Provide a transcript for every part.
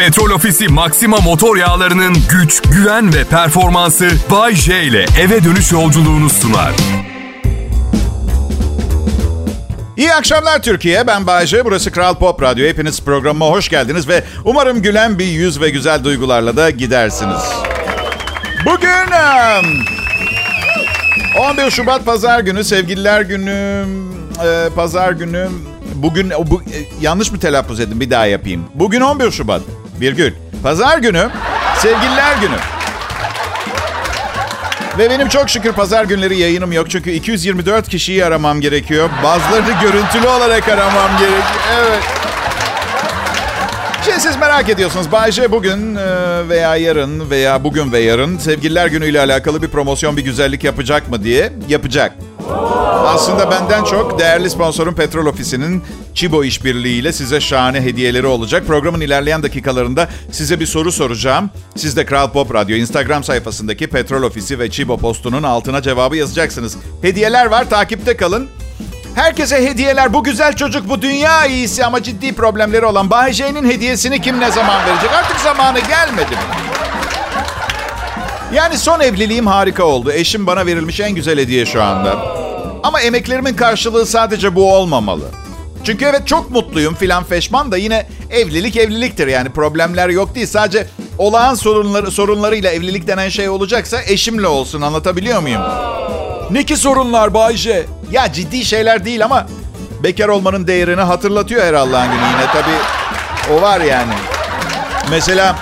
Petrol Ofisi Maxima motor yağlarının güç, güven ve performansı Bay J ile eve dönüş yolculuğunu sunar. İyi akşamlar Türkiye. Ben Bayece. Burası Kral Pop Radyo. Hepiniz programıma hoş geldiniz ve umarım gülen bir yüz ve güzel duygularla da gidersiniz. Bugün em, 11 Şubat Pazar günü, Sevgililer Günü, e, Pazar günü. Bugün bu, yanlış mı telaffuz ettim? Bir daha yapayım. Bugün 11 Şubat. Virgül. Pazar günü, Sevgililer Günü. Ve benim çok şükür pazar günleri yayınım yok. Çünkü 224 kişiyi aramam gerekiyor. Bazılarını görüntülü olarak aramam gerekiyor. Evet. Şey siz merak ediyorsunuz. Bayce bugün e, veya yarın veya bugün ve yarın sevgililer günüyle alakalı bir promosyon, bir güzellik yapacak mı diye yapacak. Aslında benden çok değerli sponsorum Petrol Ofisi'nin Çibo işbirliğiyle size şahane hediyeleri olacak. Programın ilerleyen dakikalarında size bir soru soracağım. Siz de Kral Pop Radyo Instagram sayfasındaki Petrol Ofisi ve Çibo postunun altına cevabı yazacaksınız. Hediyeler var, takipte kalın. Herkese hediyeler. Bu güzel çocuk, bu dünya iyisi ama ciddi problemleri olan Bay J'nin hediyesini kim ne zaman verecek? Artık zamanı gelmedi mi? Yani son evliliğim harika oldu. Eşim bana verilmiş en güzel hediye şu anda. Ama emeklerimin karşılığı sadece bu olmamalı. Çünkü evet çok mutluyum filan feşman da yine evlilik evliliktir yani problemler yok değil. Sadece olağan sorunları, sorunlarıyla evlilik denen şey olacaksa eşimle olsun anlatabiliyor muyum? Ne ki sorunlar Bayce? Ya ciddi şeyler değil ama bekar olmanın değerini hatırlatıyor her Allah'ın günü yine tabii. O var yani. Mesela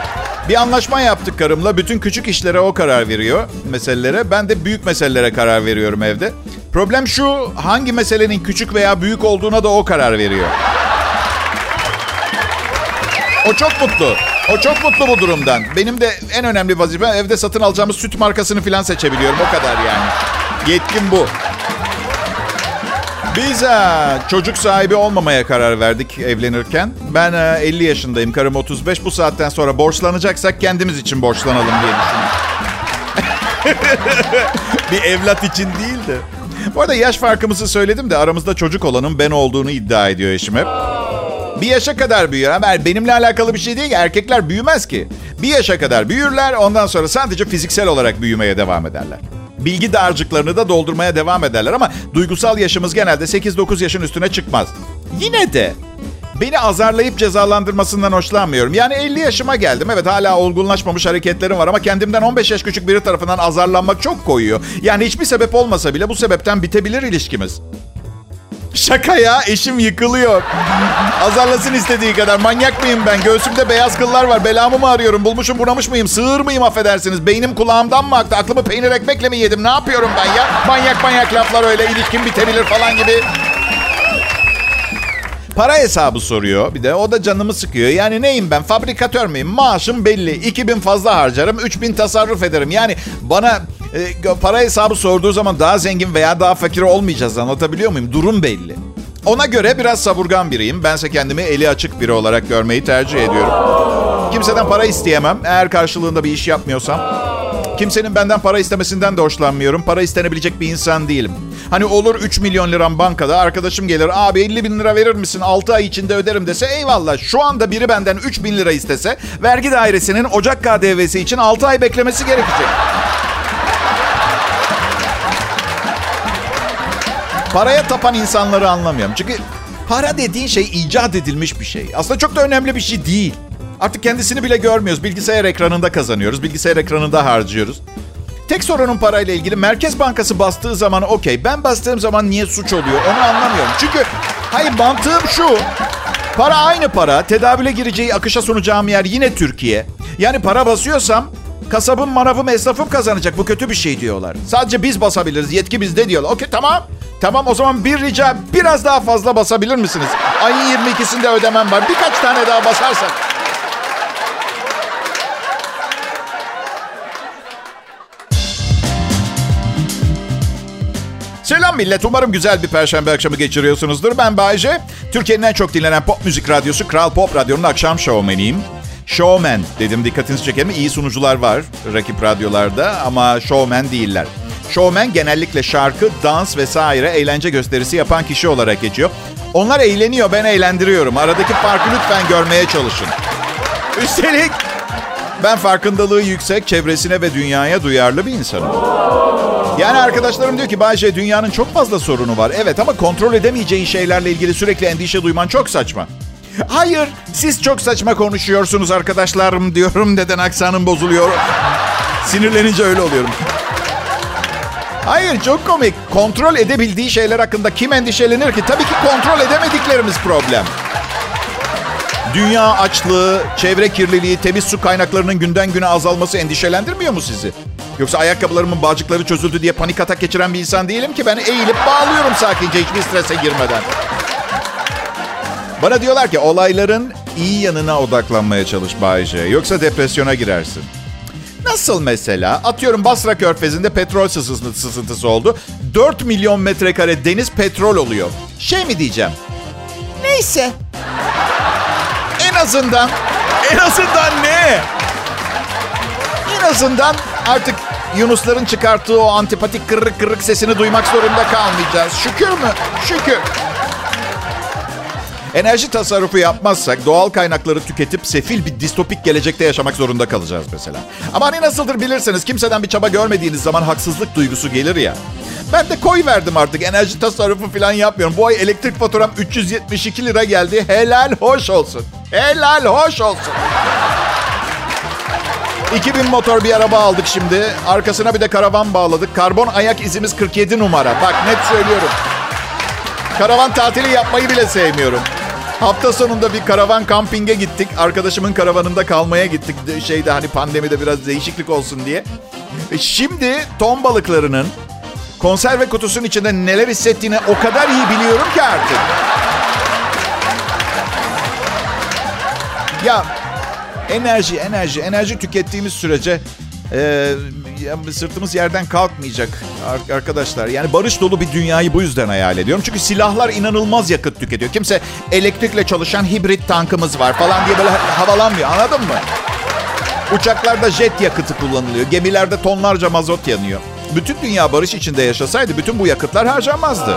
bir anlaşma yaptık karımla. Bütün küçük işlere o karar veriyor meselelere. Ben de büyük meselelere karar veriyorum evde. Problem şu, hangi meselenin küçük veya büyük olduğuna da o karar veriyor. O çok mutlu. O çok mutlu bu durumdan. Benim de en önemli vazifem evde satın alacağımız süt markasını falan seçebiliyorum. O kadar yani. Yetkim bu. Biz ha, çocuk sahibi olmamaya karar verdik evlenirken. Ben ha, 50 yaşındayım, karım 35. Bu saatten sonra borçlanacaksak kendimiz için borçlanalım diye düşündüm. bir evlat için değil de. Bu arada yaş farkımızı söyledim de aramızda çocuk olanın ben olduğunu iddia ediyor eşim hep. Bir yaşa kadar büyüyor. Ama benimle alakalı bir şey değil. Erkekler büyümez ki. Bir yaşa kadar büyürler. Ondan sonra sadece fiziksel olarak büyümeye devam ederler. Bilgi dağarcıklarını da doldurmaya devam ederler ama duygusal yaşımız genelde 8-9 yaşın üstüne çıkmaz. Yine de beni azarlayıp cezalandırmasından hoşlanmıyorum. Yani 50 yaşıma geldim. Evet hala olgunlaşmamış hareketlerim var ama kendimden 15 yaş küçük biri tarafından azarlanmak çok koyuyor. Yani hiçbir sebep olmasa bile bu sebepten bitebilir ilişkimiz. Şaka ya eşim yıkılıyor. Azarlasın istediği kadar. Manyak mıyım ben? Göğsümde beyaz kıllar var. Belamı mı arıyorum? Bulmuşum bunamış mıyım? Sığır mıyım affedersiniz? Beynim kulağımdan mı aktı? Aklımı peynir ekmekle mi yedim? Ne yapıyorum ben ya? Manyak manyak laflar öyle. ilişkin bitebilir falan gibi. Para hesabı soruyor bir de. O da canımı sıkıyor. Yani neyim ben? Fabrikatör müyüm? Maaşım belli. 2000 fazla harcarım. 3000 tasarruf ederim. Yani bana e, para hesabı sorduğu zaman daha zengin veya daha fakir olmayacağız. Anlatabiliyor muyum? Durum belli. Ona göre biraz savurgan biriyim. Bense kendimi eli açık biri olarak görmeyi tercih ediyorum. Kimseden para isteyemem. Eğer karşılığında bir iş yapmıyorsam. Kimsenin benden para istemesinden de hoşlanmıyorum. Para istenebilecek bir insan değilim. Hani olur 3 milyon liram bankada arkadaşım gelir abi 50 bin lira verir misin 6 ay içinde öderim dese eyvallah. Şu anda biri benden 3 bin lira istese vergi dairesinin Ocak KDV'si için 6 ay beklemesi gerekecek. Paraya tapan insanları anlamıyorum. Çünkü para dediğin şey icat edilmiş bir şey. Aslında çok da önemli bir şey değil. Artık kendisini bile görmüyoruz. Bilgisayar ekranında kazanıyoruz. Bilgisayar ekranında harcıyoruz. Tek sorunun parayla ilgili Merkez Bankası bastığı zaman okey. Ben bastığım zaman niye suç oluyor onu anlamıyorum. Çünkü hayır mantığım şu. Para aynı para. Tedavüle gireceği, akışa sunacağım yer yine Türkiye. Yani para basıyorsam kasabım, manavım, esnafım kazanacak. Bu kötü bir şey diyorlar. Sadece biz basabiliriz. Yetki bizde diyorlar. Okey tamam. Tamam o zaman bir rica biraz daha fazla basabilir misiniz? Ayın 22'sinde ödemem var. Birkaç tane daha basarsak. Selam millet. Umarım güzel bir perşembe akşamı geçiriyorsunuzdur. Ben Bayece. Türkiye'nin en çok dinlenen pop müzik radyosu Kral Pop Radyo'nun akşam şovmeniyim. Showman dedim dikkatinizi çeker mi? İyi sunucular var rakip radyolarda ama showman değiller. Showman genellikle şarkı, dans vesaire eğlence gösterisi yapan kişi olarak geçiyor. Onlar eğleniyor, ben eğlendiriyorum. Aradaki farkı lütfen görmeye çalışın. Üstelik ben farkındalığı yüksek, çevresine ve dünyaya duyarlı bir insanım. Yani arkadaşlarım diyor ki Bayce dünyanın çok fazla sorunu var. Evet ama kontrol edemeyeceğin şeylerle ilgili sürekli endişe duyman çok saçma. Hayır, siz çok saçma konuşuyorsunuz arkadaşlarım diyorum. Neden aksanım bozuluyor? Sinirlenince öyle oluyorum. Hayır, çok komik. Kontrol edebildiği şeyler hakkında kim endişelenir ki? Tabii ki kontrol edemediklerimiz problem. Dünya açlığı, çevre kirliliği, temiz su kaynaklarının günden güne azalması endişelendirmiyor mu sizi? Yoksa ayakkabılarımın bağcıkları çözüldü diye panik atak geçiren bir insan değilim ki. Ben eğilip bağlıyorum sakince hiçbir strese girmeden. Bana diyorlar ki olayların iyi yanına odaklanmaya çalış Bayce. Yoksa depresyona girersin. Nasıl mesela? Atıyorum Basra Körfezi'nde petrol sızıntısı oldu. 4 milyon metrekare deniz petrol oluyor. Şey mi diyeceğim? Neyse. En azından, en azından ne? En azından artık Yunusların çıkarttığı o antipatik kırık kırık sesini duymak zorunda kalmayacağız. Şükür mü? Şükür. Enerji tasarrufu yapmazsak doğal kaynakları tüketip sefil bir distopik gelecekte yaşamak zorunda kalacağız mesela. Ama hani nasıldır bilirsiniz kimseden bir çaba görmediğiniz zaman haksızlık duygusu gelir ya. Ben de koy verdim artık enerji tasarrufu falan yapmıyorum. Bu ay elektrik faturam 372 lira geldi. Helal hoş olsun. Helal hoş olsun. 2000 motor bir araba aldık şimdi. Arkasına bir de karavan bağladık. Karbon ayak izimiz 47 numara. Bak net söylüyorum. Karavan tatili yapmayı bile sevmiyorum. Hafta sonunda bir karavan kampinge gittik. Arkadaşımın karavanında kalmaya gittik. Şeyde hani pandemide biraz değişiklik olsun diye. E şimdi ton balıklarının konserve kutusunun içinde neler hissettiğini o kadar iyi biliyorum ki artık. Ya enerji, enerji, enerji tükettiğimiz sürece e, sırtımız yerden kalkmayacak arkadaşlar. Yani barış dolu bir dünyayı bu yüzden hayal ediyorum. Çünkü silahlar inanılmaz yakıt tüketiyor. Kimse elektrikle çalışan hibrit tankımız var falan diye böyle havalanmıyor anladın mı? Uçaklarda jet yakıtı kullanılıyor. Gemilerde tonlarca mazot yanıyor. Bütün dünya barış içinde yaşasaydı bütün bu yakıtlar harcanmazdı.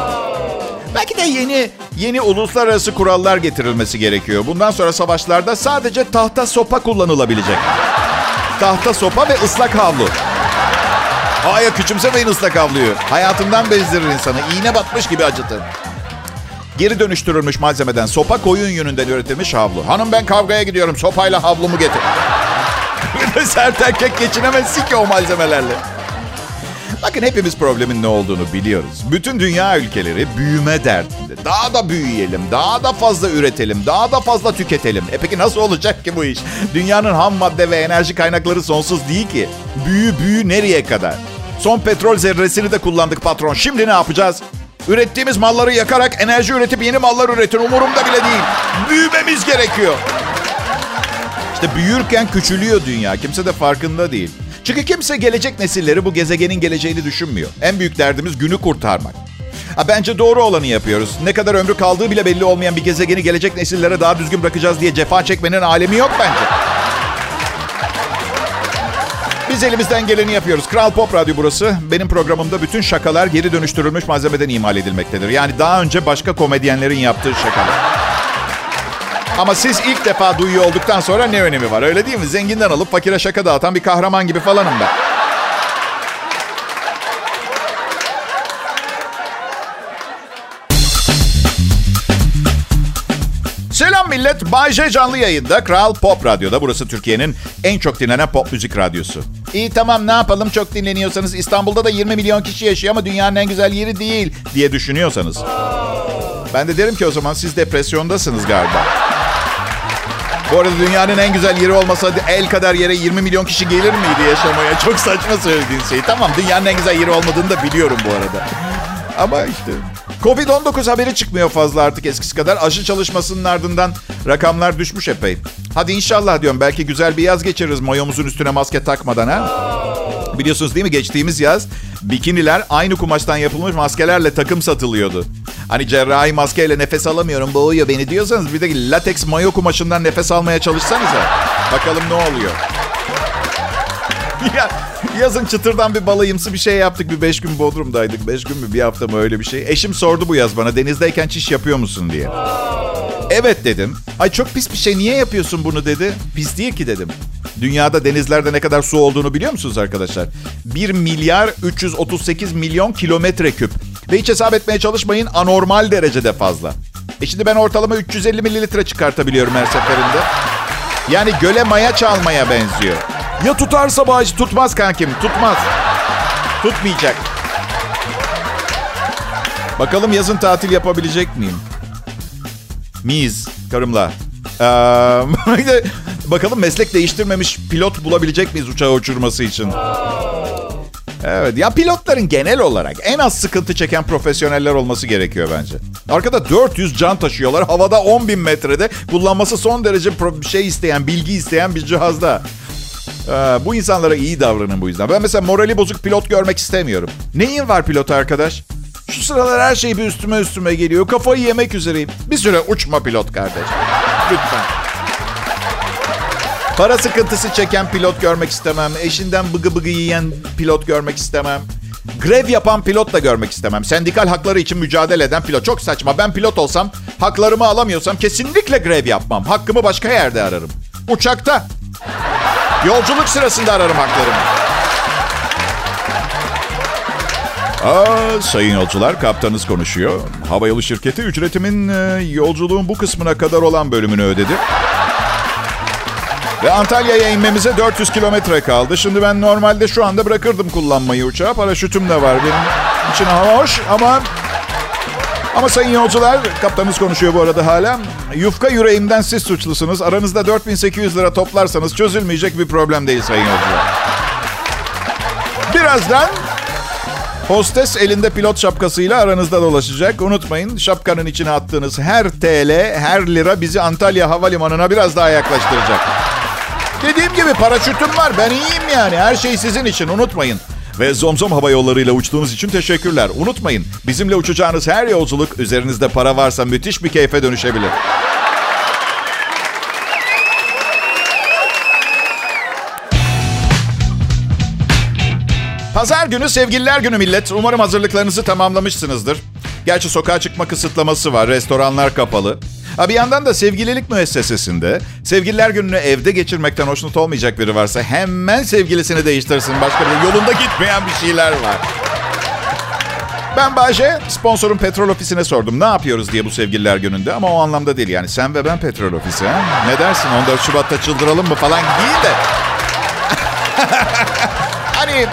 Belki de yeni yeni uluslararası kurallar getirilmesi gerekiyor. Bundan sonra savaşlarda sadece tahta sopa kullanılabilecek. Tahta sopa ve ıslak havlu. Hayır küçümsemeyin ıslak havluyu. Hayatından bezdirir insanı. İğne batmış gibi acıtır. Geri dönüştürülmüş malzemeden sopa koyun yününden üretilmiş havlu. Hanım ben kavgaya gidiyorum sopayla havlumu getir. Sert erkek geçinemezsin ki o malzemelerle. Bakın hepimiz problemin ne olduğunu biliyoruz. Bütün dünya ülkeleri büyüme derdinde. Daha da büyüyelim, daha da fazla üretelim, daha da fazla tüketelim. E peki nasıl olacak ki bu iş? Dünyanın ham madde ve enerji kaynakları sonsuz değil ki. Büyü büyü nereye kadar? Son petrol zerresini de kullandık patron. Şimdi ne yapacağız? Ürettiğimiz malları yakarak enerji üretip yeni mallar üretin. Umurumda bile değil. Büyümemiz gerekiyor. İşte büyürken küçülüyor dünya. Kimse de farkında değil. Çünkü kimse gelecek nesilleri bu gezegenin geleceğini düşünmüyor. En büyük derdimiz günü kurtarmak. Ha, bence doğru olanı yapıyoruz. Ne kadar ömrü kaldığı bile belli olmayan bir gezegeni gelecek nesillere daha düzgün bırakacağız diye cefa çekmenin alemi yok bence. Biz elimizden geleni yapıyoruz. Kral Pop Radyo burası. Benim programımda bütün şakalar geri dönüştürülmüş malzemeden imal edilmektedir. Yani daha önce başka komedyenlerin yaptığı şakalar. Ama siz ilk defa duyuyor olduktan sonra ne önemi var öyle değil mi? Zenginden alıp fakire şaka dağıtan bir kahraman gibi falanım ben. Selam millet. Bay J canlı yayında Kral Pop Radyo'da. Burası Türkiye'nin en çok dinlenen pop müzik radyosu. İyi tamam ne yapalım çok dinleniyorsanız İstanbul'da da 20 milyon kişi yaşıyor ama dünyanın en güzel yeri değil diye düşünüyorsanız. Ben de derim ki o zaman siz depresyondasınız galiba. Bu arada dünyanın en güzel yeri olmasa el kadar yere 20 milyon kişi gelir miydi yaşamaya? Çok saçma söylediğin şey. Tamam dünyanın en güzel yeri olmadığını da biliyorum bu arada. Ama işte Covid-19 haberi çıkmıyor fazla artık eskisi kadar. Aşı çalışmasının ardından rakamlar düşmüş epey. Hadi inşallah diyorum belki güzel bir yaz geçiririz mayomuzun üstüne maske takmadan ha. Biliyorsunuz değil mi geçtiğimiz yaz bikiniler aynı kumaştan yapılmış maskelerle takım satılıyordu. Hani cerrahi maskeyle nefes alamıyorum boğuyor beni diyorsanız bir de lateks mayo kumaşından nefes almaya çalışsanıza. Bakalım ne oluyor. ya yazın çıtırdan bir balayımsı bir şey yaptık. Bir beş gün Bodrum'daydık. Beş gün mü bir hafta mı öyle bir şey. Eşim sordu bu yaz bana denizdeyken çiş yapıyor musun diye. Evet dedim. Ay çok pis bir şey niye yapıyorsun bunu dedi. Pis değil ki dedim. Dünyada denizlerde ne kadar su olduğunu biliyor musunuz arkadaşlar? 1 milyar 338 milyon kilometre küp. Ve hiç hesap etmeye çalışmayın anormal derecede fazla. E şimdi ben ortalama 350 mililitre çıkartabiliyorum her seferinde. Yani göle maya çalmaya benziyor. Ya tutarsa bağış tutmaz kankim tutmaz. Tutmayacak. Bakalım yazın tatil yapabilecek miyim? Miyiz karımla. Ee, bakalım meslek değiştirmemiş pilot bulabilecek miyiz uçağı uçurması için? Evet ya pilotların genel olarak en az sıkıntı çeken profesyoneller olması gerekiyor bence. Arkada 400 can taşıyorlar. Havada 10 bin metrede kullanması son derece şey isteyen, bilgi isteyen bir cihazda. Ee, bu insanlara iyi davranın bu yüzden. Ben mesela morali bozuk pilot görmek istemiyorum. Neyin var pilot arkadaş? Şu sıralar her şey bir üstüme üstüme geliyor. Kafayı yemek üzereyim. Bir süre uçma pilot kardeş. Lütfen. Para sıkıntısı çeken pilot görmek istemem. Eşinden bıgı bıgı yiyen pilot görmek istemem. Grev yapan pilot da görmek istemem. Sendikal hakları için mücadele eden pilot. Çok saçma. Ben pilot olsam, haklarımı alamıyorsam kesinlikle grev yapmam. Hakkımı başka yerde ararım. Uçakta. Yolculuk sırasında ararım haklarımı. Aa, sayın yolcular, kaptanız konuşuyor. Havayolu şirketi ücretimin e, yolculuğun bu kısmına kadar olan bölümünü ödedi. Ve Antalya'ya inmemize 400 kilometre kaldı. Şimdi ben normalde şu anda bırakırdım kullanmayı uçağa. Paraşütüm de var benim için hava hoş ama... Ama sayın yolcular, kaptanımız konuşuyor bu arada hala. Yufka yüreğimden siz suçlusunuz. Aranızda 4800 lira toplarsanız çözülmeyecek bir problem değil sayın yolcular. Birazdan Hostes elinde pilot şapkasıyla aranızda dolaşacak. Unutmayın şapkanın içine attığınız her TL, her lira bizi Antalya Havalimanı'na biraz daha yaklaştıracak. Dediğim gibi paraşütüm var. Ben iyiyim yani. Her şey sizin için unutmayın. Ve Zomzom Hava Yolları uçtuğunuz için teşekkürler. Unutmayın bizimle uçacağınız her yolculuk üzerinizde para varsa müthiş bir keyfe dönüşebilir. Pazar günü sevgililer günü millet. Umarım hazırlıklarınızı tamamlamışsınızdır. Gerçi sokağa çıkma kısıtlaması var. Restoranlar kapalı. Ha bir yandan da sevgililik müessesesinde sevgililer gününü evde geçirmekten hoşnut olmayacak biri varsa hemen sevgilisini değiştirsin. Başka bir yolunda gitmeyen bir şeyler var. Ben Bayce, sponsorum Petrol Ofisi'ne sordum. Ne yapıyoruz diye bu sevgililer gününde ama o anlamda değil. Yani sen ve ben Petrol Ofisi. Ha? Ne dersin 14 Şubat'ta çıldıralım mı falan değil de. hani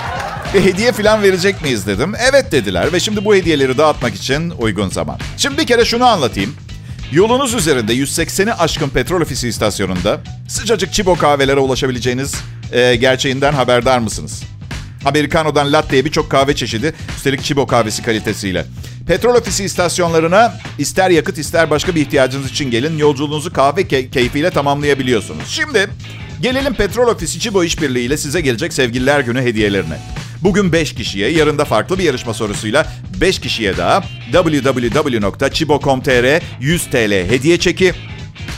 bir hediye falan verecek miyiz dedim. Evet dediler ve şimdi bu hediyeleri dağıtmak için uygun zaman. Şimdi bir kere şunu anlatayım. Yolunuz üzerinde 180'i aşkın petrol ofisi istasyonunda sıcacık çibo kahvelere ulaşabileceğiniz e, gerçeğinden haberdar mısınız? Americano'dan latte'ye birçok kahve çeşidi, üstelik çibo kahvesi kalitesiyle. Petrol ofisi istasyonlarına ister yakıt ister başka bir ihtiyacınız için gelin, yolculuğunuzu kahve key- keyfiyle tamamlayabiliyorsunuz. Şimdi gelelim petrol ofisi çibo işbirliğiyle size gelecek sevgililer günü hediyelerine. Bugün 5 kişiye, yarın da farklı bir yarışma sorusuyla 5 kişiye daha www.chibo.com.tr 100 TL hediye çeki,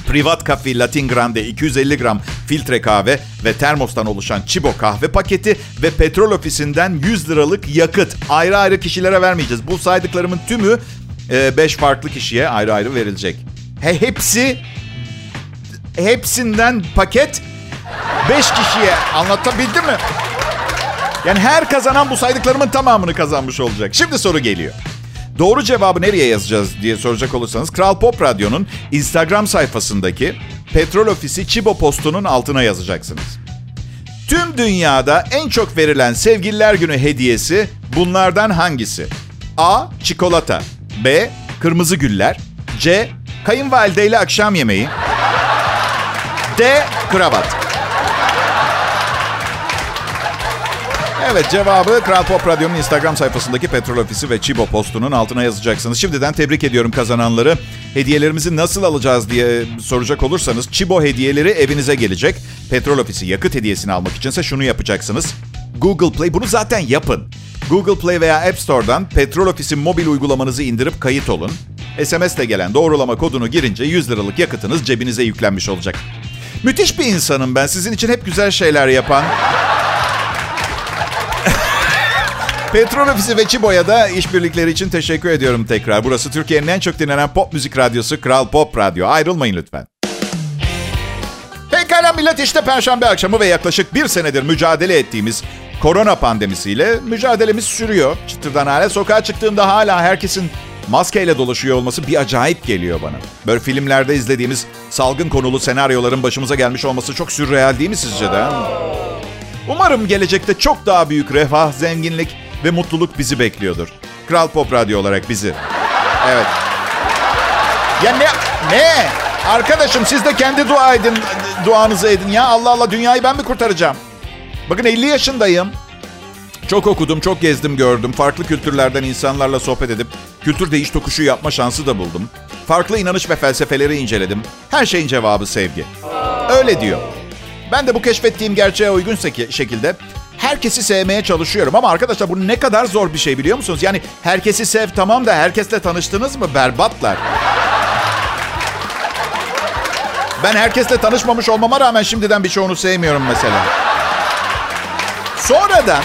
Privat Cafe Latin Grande 250 gram filtre kahve ve termostan oluşan Chibo kahve paketi ve petrol ofisinden 100 liralık yakıt. Ayrı ayrı kişilere vermeyeceğiz. Bu saydıklarımın tümü 5 farklı kişiye ayrı ayrı verilecek. He, hepsi hepsinden paket 5 kişiye anlatabildim mi? Yani her kazanan bu saydıklarımın tamamını kazanmış olacak. Şimdi soru geliyor. Doğru cevabı nereye yazacağız diye soracak olursanız Kral Pop Radyo'nun Instagram sayfasındaki Petrol Ofisi Çibo postunun altına yazacaksınız. Tüm dünyada en çok verilen sevgililer günü hediyesi bunlardan hangisi? A. Çikolata B. Kırmızı güller C. Kayınvalideyle akşam yemeği D. Kravat Evet cevabı Kral Pop Radyo'nun Instagram sayfasındaki Petrol Ofisi ve Çibo postunun altına yazacaksınız. Şimdiden tebrik ediyorum kazananları. Hediyelerimizi nasıl alacağız diye soracak olursanız Çibo hediyeleri evinize gelecek. Petrol Ofisi yakıt hediyesini almak içinse şunu yapacaksınız. Google Play bunu zaten yapın. Google Play veya App Store'dan Petrol Ofisi mobil uygulamanızı indirip kayıt olun. SMS'le gelen doğrulama kodunu girince 100 liralık yakıtınız cebinize yüklenmiş olacak. Müthiş bir insanım ben. Sizin için hep güzel şeyler yapan, Petrol Ofisi ve Çibo'ya işbirlikleri için teşekkür ediyorum tekrar. Burası Türkiye'nin en çok dinlenen pop müzik radyosu Kral Pop Radyo. Ayrılmayın lütfen. Pekala millet işte Perşembe akşamı ve yaklaşık bir senedir mücadele ettiğimiz korona pandemisiyle mücadelemiz sürüyor. Çıtırdan hale sokağa çıktığımda hala herkesin maskeyle dolaşıyor olması bir acayip geliyor bana. Böyle filmlerde izlediğimiz salgın konulu senaryoların başımıza gelmiş olması çok sürreal değil mi sizce de? Umarım gelecekte çok daha büyük refah, zenginlik ve mutluluk bizi bekliyordur. Kral Pop Radyo olarak bizi. Evet. Ya ne? Ne? Arkadaşım siz de kendi dua edin, duanızı edin ya. Allah Allah dünyayı ben mi kurtaracağım? Bakın 50 yaşındayım. Çok okudum, çok gezdim, gördüm. Farklı kültürlerden insanlarla sohbet edip kültür değiş tokuşu yapma şansı da buldum. Farklı inanış ve felsefeleri inceledim. Her şeyin cevabı sevgi. Öyle diyor. Ben de bu keşfettiğim gerçeğe uygun şekilde herkesi sevmeye çalışıyorum. Ama arkadaşlar bu ne kadar zor bir şey biliyor musunuz? Yani herkesi sev tamam da herkesle tanıştınız mı? Berbatlar. Ben herkesle tanışmamış olmama rağmen şimdiden birçoğunu sevmiyorum mesela. Sonradan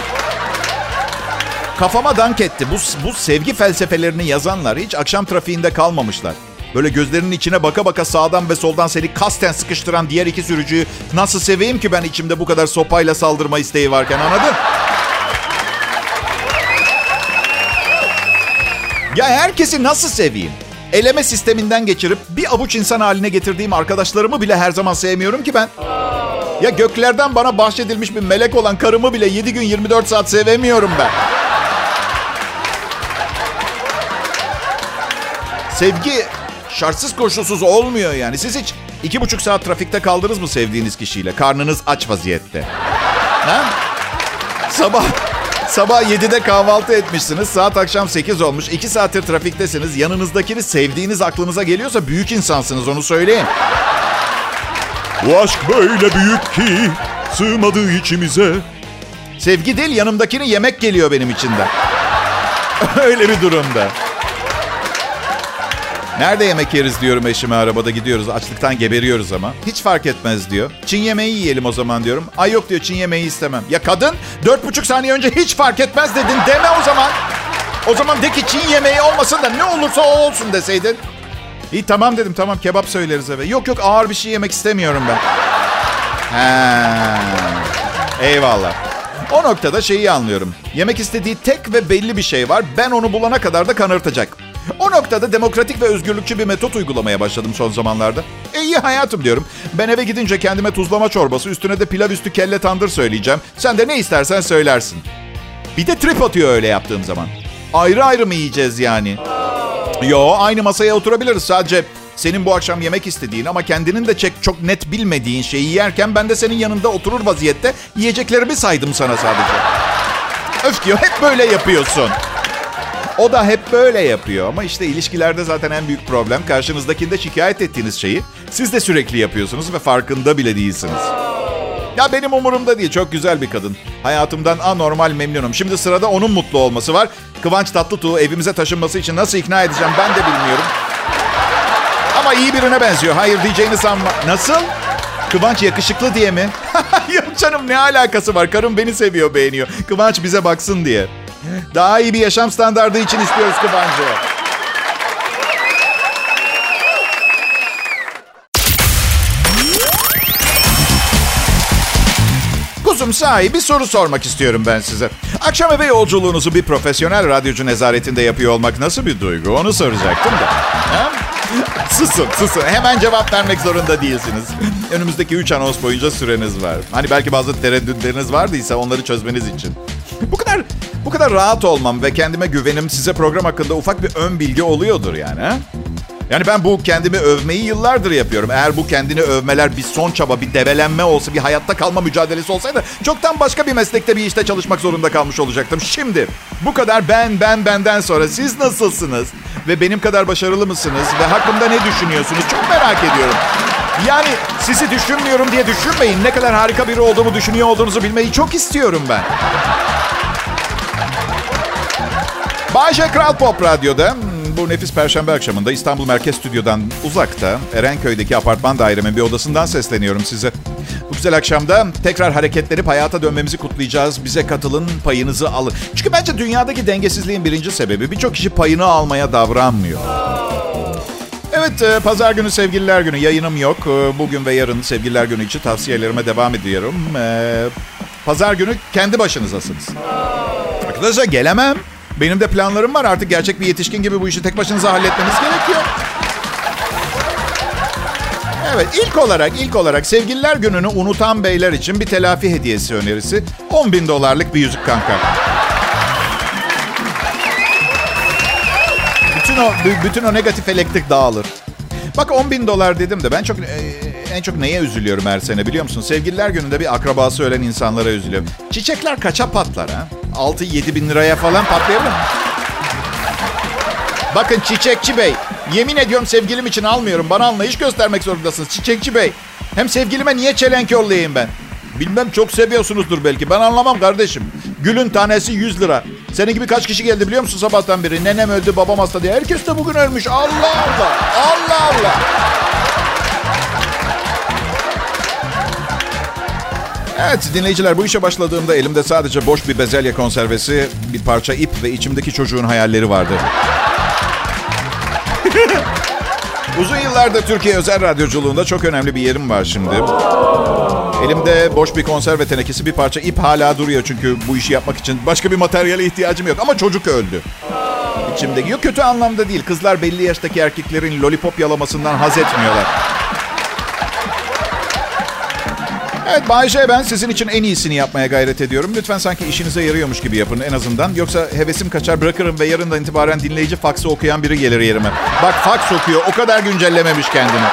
kafama dank etti. Bu, bu sevgi felsefelerini yazanlar hiç akşam trafiğinde kalmamışlar. Böyle gözlerinin içine baka baka sağdan ve soldan seni kasten sıkıştıran diğer iki sürücüyü nasıl seveyim ki ben içimde bu kadar sopayla saldırma isteği varken anladın? Ya herkesi nasıl seveyim? Eleme sisteminden geçirip bir avuç insan haline getirdiğim arkadaşlarımı bile her zaman sevmiyorum ki ben. Ya göklerden bana bahşedilmiş bir melek olan karımı bile 7 gün 24 saat sevemiyorum ben. Sevgi şartsız koşulsuz olmuyor yani. Siz hiç iki buçuk saat trafikte kaldınız mı sevdiğiniz kişiyle? Karnınız aç vaziyette. Ha? Sabah Sabah 7'de kahvaltı etmişsiniz. Saat akşam 8 olmuş. 2 saattir trafiktesiniz. Yanınızdakini sevdiğiniz aklınıza geliyorsa büyük insansınız onu söyleyin. Bu aşk böyle büyük ki sığmadı içimize. Sevgi değil yanımdakini yemek geliyor benim içinden. Öyle bir durumda. Nerede yemek yeriz diyorum eşime arabada gidiyoruz. Açlıktan geberiyoruz ama. Hiç fark etmez diyor. Çin yemeği yiyelim o zaman diyorum. Ay yok diyor Çin yemeği istemem. Ya kadın dört buçuk saniye önce hiç fark etmez dedin deme o zaman. O zaman de ki Çin yemeği olmasın da ne olursa o olsun deseydin. İyi tamam dedim tamam kebap söyleriz eve. Yok yok ağır bir şey yemek istemiyorum ben. He. Eyvallah. O noktada şeyi anlıyorum. Yemek istediği tek ve belli bir şey var. Ben onu bulana kadar da kanırtacak. O noktada demokratik ve özgürlükçü bir metot uygulamaya başladım son zamanlarda. E iyi hayatım diyorum. Ben eve gidince kendime tuzlama çorbası, üstüne de pilav üstü kelle tandır söyleyeceğim. Sen de ne istersen söylersin. Bir de trip atıyor öyle yaptığım zaman. Ayrı ayrı mı yiyeceğiz yani? Yo aynı masaya oturabiliriz. Sadece senin bu akşam yemek istediğin ama kendinin de çek çok net bilmediğin şeyi yerken ben de senin yanında oturur vaziyette yiyeceklerimi saydım sana sadece. Öf diyor hep böyle yapıyorsun. O da hep böyle yapıyor ama işte ilişkilerde zaten en büyük problem karşınızdakinde şikayet ettiğiniz şeyi siz de sürekli yapıyorsunuz ve farkında bile değilsiniz. Ya benim umurumda değil. Çok güzel bir kadın. Hayatımdan anormal memnunum. Şimdi sırada onun mutlu olması var. Kıvanç Tatlıtuğ evimize taşınması için nasıl ikna edeceğim ben de bilmiyorum. Ama iyi birine benziyor. Hayır diyeceğini sanma. Nasıl? Kıvanç yakışıklı diye mi? Yok canım ne alakası var? Karım beni seviyor, beğeniyor. Kıvanç bize baksın diye. Daha iyi bir yaşam standardı için istiyoruz Kıvancı. Kuzum sahi bir soru sormak istiyorum ben size. Akşam eve yolculuğunuzu bir profesyonel radyocu nezaretinde yapıyor olmak nasıl bir duygu? Onu soracaktım da. Susun, susun. Hemen cevap vermek zorunda değilsiniz. Önümüzdeki 3 anons boyunca süreniz var. Hani belki bazı tereddütleriniz vardıysa onları çözmeniz için. Bu kadar bu kadar rahat olmam ve kendime güvenim size program hakkında ufak bir ön bilgi oluyordur yani. Yani ben bu kendimi övmeyi yıllardır yapıyorum. Eğer bu kendini övmeler bir son çaba, bir debelenme olsa, bir hayatta kalma mücadelesi olsaydı çoktan başka bir meslekte bir işte çalışmak zorunda kalmış olacaktım. Şimdi bu kadar ben ben benden sonra siz nasılsınız? Ve benim kadar başarılı mısınız? Ve hakkımda ne düşünüyorsunuz? Çok merak ediyorum. Yani sizi düşünmüyorum diye düşünmeyin. Ne kadar harika biri olduğumu düşünüyor olduğunuzu bilmeyi çok istiyorum ben. Bayşe Kral Pop Radyo'da bu nefis perşembe akşamında İstanbul Merkez Stüdyo'dan uzakta Erenköy'deki apartman dairemin bir odasından sesleniyorum size. Bu güzel akşamda tekrar hareketlenip hayata dönmemizi kutlayacağız. Bize katılın, payınızı alın. Çünkü bence dünyadaki dengesizliğin birinci sebebi birçok kişi payını almaya davranmıyor. Evet, e, pazar günü sevgililer günü yayınım yok. E, bugün ve yarın sevgililer günü için tavsiyelerime devam ediyorum. E, pazar günü kendi başınızasınız. Arkadaşlar gelemem. Benim de planlarım var. Artık gerçek bir yetişkin gibi bu işi tek başınıza halletmeniz gerekiyor. Evet ilk olarak ilk olarak sevgililer gününü unutan beyler için bir telafi hediyesi önerisi. 10 bin dolarlık bir yüzük kanka. Bütün o, bütün o negatif elektrik dağılır. Bak 10 bin dolar dedim de ben çok en çok neye üzülüyorum her sene biliyor musun? Sevgililer gününde bir akrabası ölen insanlara üzülüyorum. Çiçekler kaça patlar ha? 6-7 bin liraya falan patlayabilir? Bakın Çiçekçi Bey, yemin ediyorum sevgilim için almıyorum. Bana anlayış göstermek zorundasınız Çiçekçi Bey. Hem sevgilime niye çelenk yollayayım ben? Bilmem çok seviyorsunuzdur belki. Ben anlamam kardeşim. Gülün tanesi 100 lira. Senin gibi kaç kişi geldi biliyor musun sabahtan beri? Nenem öldü, babam hasta diye. Herkes de bugün ölmüş. Allah Allah. Allah Allah. Evet dinleyiciler bu işe başladığımda elimde sadece boş bir bezelye konservesi, bir parça ip ve içimdeki çocuğun hayalleri vardı. Uzun yıllarda Türkiye özel radyoculuğunda çok önemli bir yerim var şimdi. Elimde boş bir konserve tenekesi, bir parça ip hala duruyor çünkü bu işi yapmak için başka bir materyale ihtiyacım yok. Ama çocuk öldü. İçimde yok kötü anlamda değil. Kızlar belli yaştaki erkeklerin lollipop yalamasından haz etmiyorlar. Evet Bayşe ben sizin için en iyisini yapmaya gayret ediyorum. Lütfen sanki işinize yarıyormuş gibi yapın en azından. Yoksa hevesim kaçar bırakırım ve yarından itibaren dinleyici faksı okuyan biri gelir yerime. Bak faks okuyor o kadar güncellememiş kendini.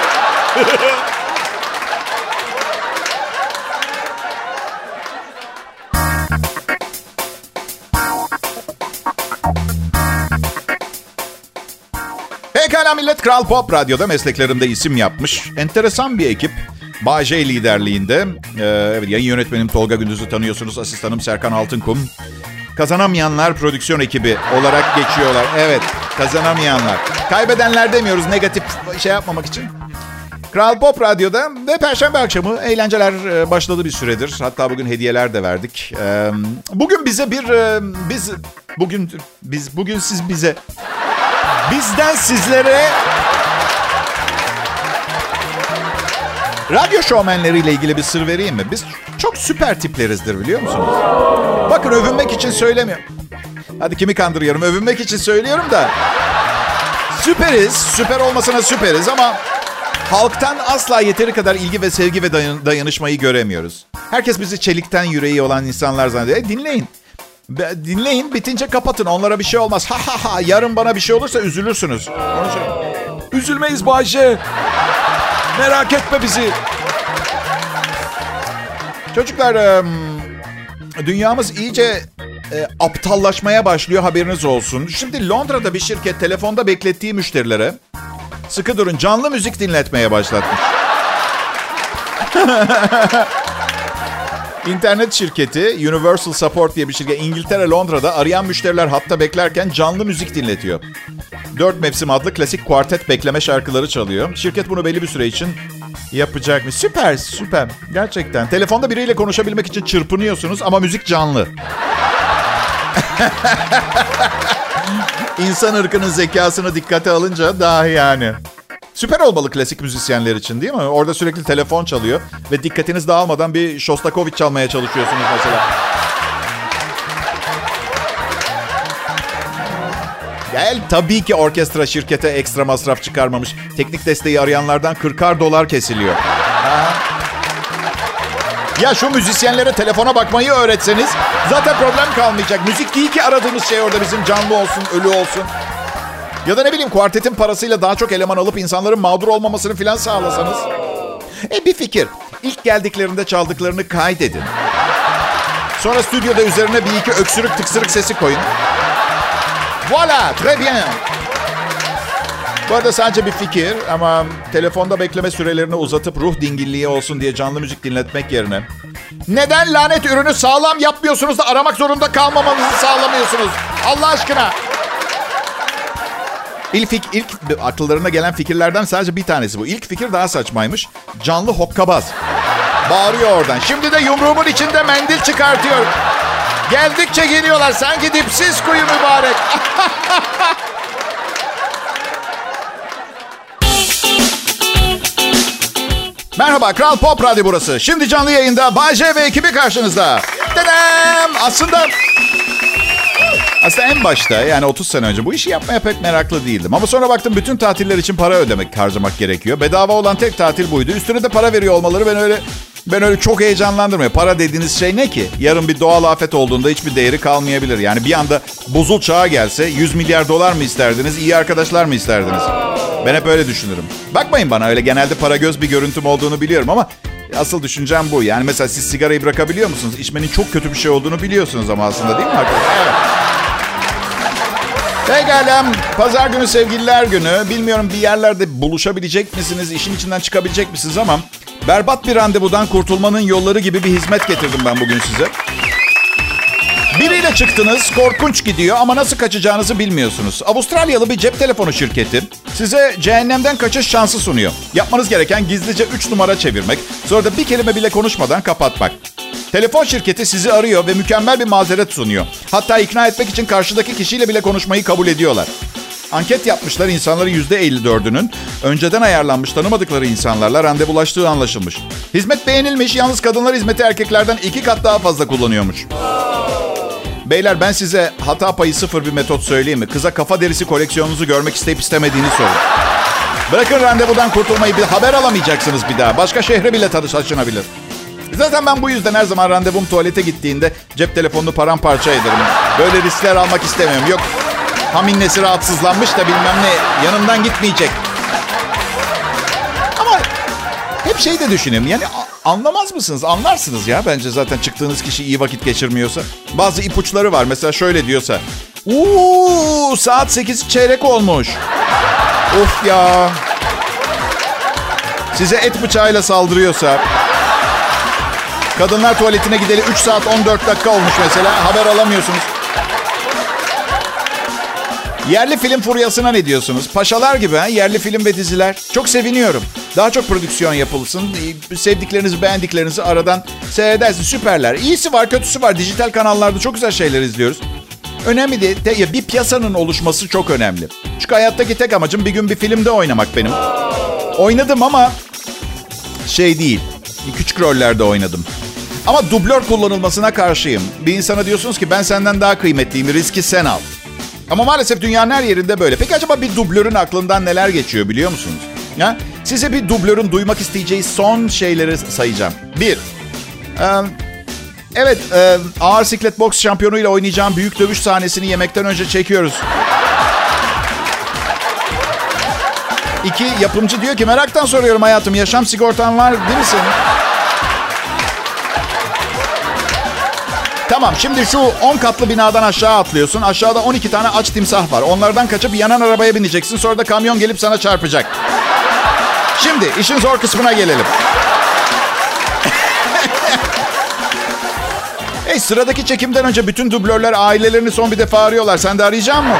Pekala millet Kral Pop Radyo'da mesleklerimde isim yapmış. Enteresan bir ekip. Bağcay liderliğinde. Ee, evet, yayın yönetmenim Tolga Gündüz'ü tanıyorsunuz. Asistanım Serkan Altınkum. Kazanamayanlar prodüksiyon ekibi olarak geçiyorlar. Evet, kazanamayanlar. Kaybedenler demiyoruz negatif şey yapmamak için. Kral Pop Radyo'da ve Perşembe akşamı eğlenceler e, başladı bir süredir. Hatta bugün hediyeler de verdik. Ee, bugün bize bir e, biz bugün biz bugün siz bize bizden sizlere Radyo şovmenleriyle ilgili bir sır vereyim mi? Biz çok süper tiplerizdir biliyor musunuz? Bakın övünmek için söylemiyorum. Hadi kimi kandırıyorum? Övünmek için söylüyorum da. Süperiz. Süper olmasına süperiz ama halktan asla yeteri kadar ilgi ve sevgi ve dayanışmayı göremiyoruz. Herkes bizi çelikten yüreği olan insanlar zannediyor. E, dinleyin. Dinleyin bitince kapatın. Onlara bir şey olmaz. Ha ha ha. Yarın bana bir şey olursa üzülürsünüz. Üzülmeyiz Bayce. Merak etme bizi. Çocuklar, dünyamız iyice e, aptallaşmaya başlıyor haberiniz olsun. Şimdi Londra'da bir şirket telefonda beklettiği müşterilere sıkı durun canlı müzik dinletmeye başlatmış. İnternet şirketi Universal Support diye bir şirket İngiltere Londra'da arayan müşteriler hatta beklerken canlı müzik dinletiyor. Dört Mevsim adlı klasik kuartet bekleme şarkıları çalıyor. Şirket bunu belli bir süre için yapacak mı? Süper, süper. Gerçekten. Telefonda biriyle konuşabilmek için çırpınıyorsunuz ama müzik canlı. İnsan ırkının zekasını dikkate alınca daha yani. Süper olmalı klasik müzisyenler için değil mi? Orada sürekli telefon çalıyor ve dikkatiniz dağılmadan bir Shostakovich çalmaya çalışıyorsunuz mesela. Gel tabii ki orkestra şirkete ekstra masraf çıkarmamış. Teknik desteği arayanlardan 40'ar dolar kesiliyor. Ya şu müzisyenlere telefona bakmayı öğretseniz zaten problem kalmayacak. Müzik değil ki aradığımız şey orada bizim canlı olsun, ölü olsun. Ya da ne bileyim kuartetin parasıyla daha çok eleman alıp insanların mağdur olmamasını filan sağlasanız. E bir fikir. İlk geldiklerinde çaldıklarını kaydedin. Sonra stüdyoda üzerine bir iki öksürük tıksırık sesi koyun. Voilà, très bien. Bu arada sadece bir fikir ama telefonda bekleme sürelerini uzatıp ruh dingilliği olsun diye canlı müzik dinletmek yerine neden lanet ürünü sağlam yapmıyorsunuz da aramak zorunda kalmamanızı sağlamıyorsunuz? Allah aşkına. İlk, fik, ilk akıllarına gelen fikirlerden sadece bir tanesi bu. İlk fikir daha saçmaymış. Canlı hokkabaz. Bağırıyor oradan. Şimdi de yumruğumun içinde mendil çıkartıyor. Geldikçe geliyorlar. Sanki dipsiz kuyu mübarek. Merhaba, Kral Pop Radyo burası. Şimdi canlı yayında Bay ve ekibi karşınızda. Dedem! Aslında... Aslında en başta yani 30 sene önce bu işi yapmaya pek meraklı değildim. Ama sonra baktım bütün tatiller için para ödemek, harcamak gerekiyor. Bedava olan tek tatil buydu. Üstüne de para veriyor olmaları ben öyle ben öyle çok heyecanlandırmıyor. Para dediğiniz şey ne ki? Yarın bir doğal afet olduğunda hiçbir değeri kalmayabilir. Yani bir anda buzul çağa gelse 100 milyar dolar mı isterdiniz, iyi arkadaşlar mı isterdiniz? Ben hep öyle düşünürüm. Bakmayın bana öyle genelde para göz bir görüntüm olduğunu biliyorum ama asıl düşüncem bu. Yani mesela siz sigarayı bırakabiliyor musunuz? İçmenin çok kötü bir şey olduğunu biliyorsunuz ama aslında değil mi arkadaşlar? Evet. Pekala. Pazar günü sevgililer günü. Bilmiyorum bir yerlerde buluşabilecek misiniz? işin içinden çıkabilecek misiniz ama berbat bir randevudan kurtulmanın yolları gibi bir hizmet getirdim ben bugün size. Biriyle çıktınız, korkunç gidiyor ama nasıl kaçacağınızı bilmiyorsunuz. Avustralyalı bir cep telefonu şirketi size cehennemden kaçış şansı sunuyor. Yapmanız gereken gizlice 3 numara çevirmek, sonra da bir kelime bile konuşmadan kapatmak. Telefon şirketi sizi arıyor ve mükemmel bir mazeret sunuyor. Hatta ikna etmek için karşıdaki kişiyle bile konuşmayı kabul ediyorlar. Anket yapmışlar insanların %54'ünün önceden ayarlanmış tanımadıkları insanlarla randevulaştığı anlaşılmış. Hizmet beğenilmiş yalnız kadınlar hizmeti erkeklerden iki kat daha fazla kullanıyormuş. Beyler ben size hata payı sıfır bir metot söyleyeyim mi? Kıza kafa derisi koleksiyonunuzu görmek isteyip istemediğini sorun. Bırakın randevudan kurtulmayı bir haber alamayacaksınız bir daha. Başka şehre bile taşınabilir. Zaten ben bu yüzden her zaman randevum tuvalete gittiğinde cep telefonunu paramparça ederim. Böyle riskler almak istemiyorum. Yok haminnesi rahatsızlanmış da bilmem ne yanımdan gitmeyecek. Ama hep şey de düşünüyorum. Yani anlamaz mısınız? Anlarsınız ya bence zaten çıktığınız kişi iyi vakit geçirmiyorsa. Bazı ipuçları var. Mesela şöyle diyorsa. Uuu saat 8 çeyrek olmuş. Of ya. Size et bıçağıyla saldırıyorsa. Kadınlar tuvaletine gideli 3 saat 14 dakika olmuş mesela. Haber alamıyorsunuz. Yerli film furyasına ne diyorsunuz? Paşalar gibi ha? yerli film ve diziler. Çok seviniyorum. Daha çok prodüksiyon yapılsın. Sevdiklerinizi, beğendiklerinizi aradan seyredersin. Süperler. İyisi var, kötüsü var. Dijital kanallarda çok güzel şeyler izliyoruz. Önemli değil. De, ya bir piyasanın oluşması çok önemli. Çünkü hayattaki tek amacım bir gün bir filmde oynamak benim. Oynadım ama şey değil. Küçük rollerde oynadım. Ama dublör kullanılmasına karşıyım. Bir insana diyorsunuz ki ben senden daha kıymetliyim. Riski sen al. Ama maalesef dünyanın her yerinde böyle. Peki acaba bir dublörün aklından neler geçiyor biliyor musunuz? Ha? Size bir dublörün duymak isteyeceği son şeyleri sayacağım. Bir, evet ağır siklet boks şampiyonuyla oynayacağım büyük dövüş sahnesini yemekten önce çekiyoruz. İki, yapımcı diyor ki meraktan soruyorum hayatım yaşam sigortan var değil mi senin? Tamam şimdi şu 10 katlı binadan aşağı atlıyorsun. Aşağıda 12 tane aç timsah var. Onlardan kaçıp yanan arabaya bineceksin. Sonra da kamyon gelip sana çarpacak. Şimdi işin zor kısmına gelelim. hey sıradaki çekimden önce bütün dublörler ailelerini son bir defa arıyorlar. Sen de arayacak mı?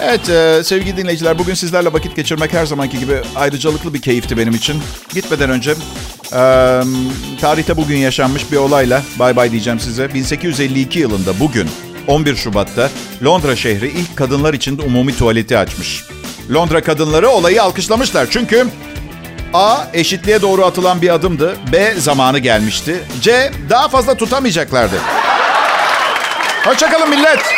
Evet e, sevgili dinleyiciler bugün sizlerle vakit geçirmek her zamanki gibi ayrıcalıklı bir keyifti benim için. Gitmeden önce e, tarihte bugün yaşanmış bir olayla bay bay diyeceğim size. 1852 yılında bugün 11 Şubat'ta Londra şehri ilk kadınlar için umumi tuvaleti açmış. Londra kadınları olayı alkışlamışlar çünkü A. Eşitliğe doğru atılan bir adımdı. B. Zamanı gelmişti. C. Daha fazla tutamayacaklardı. Hoşçakalın millet.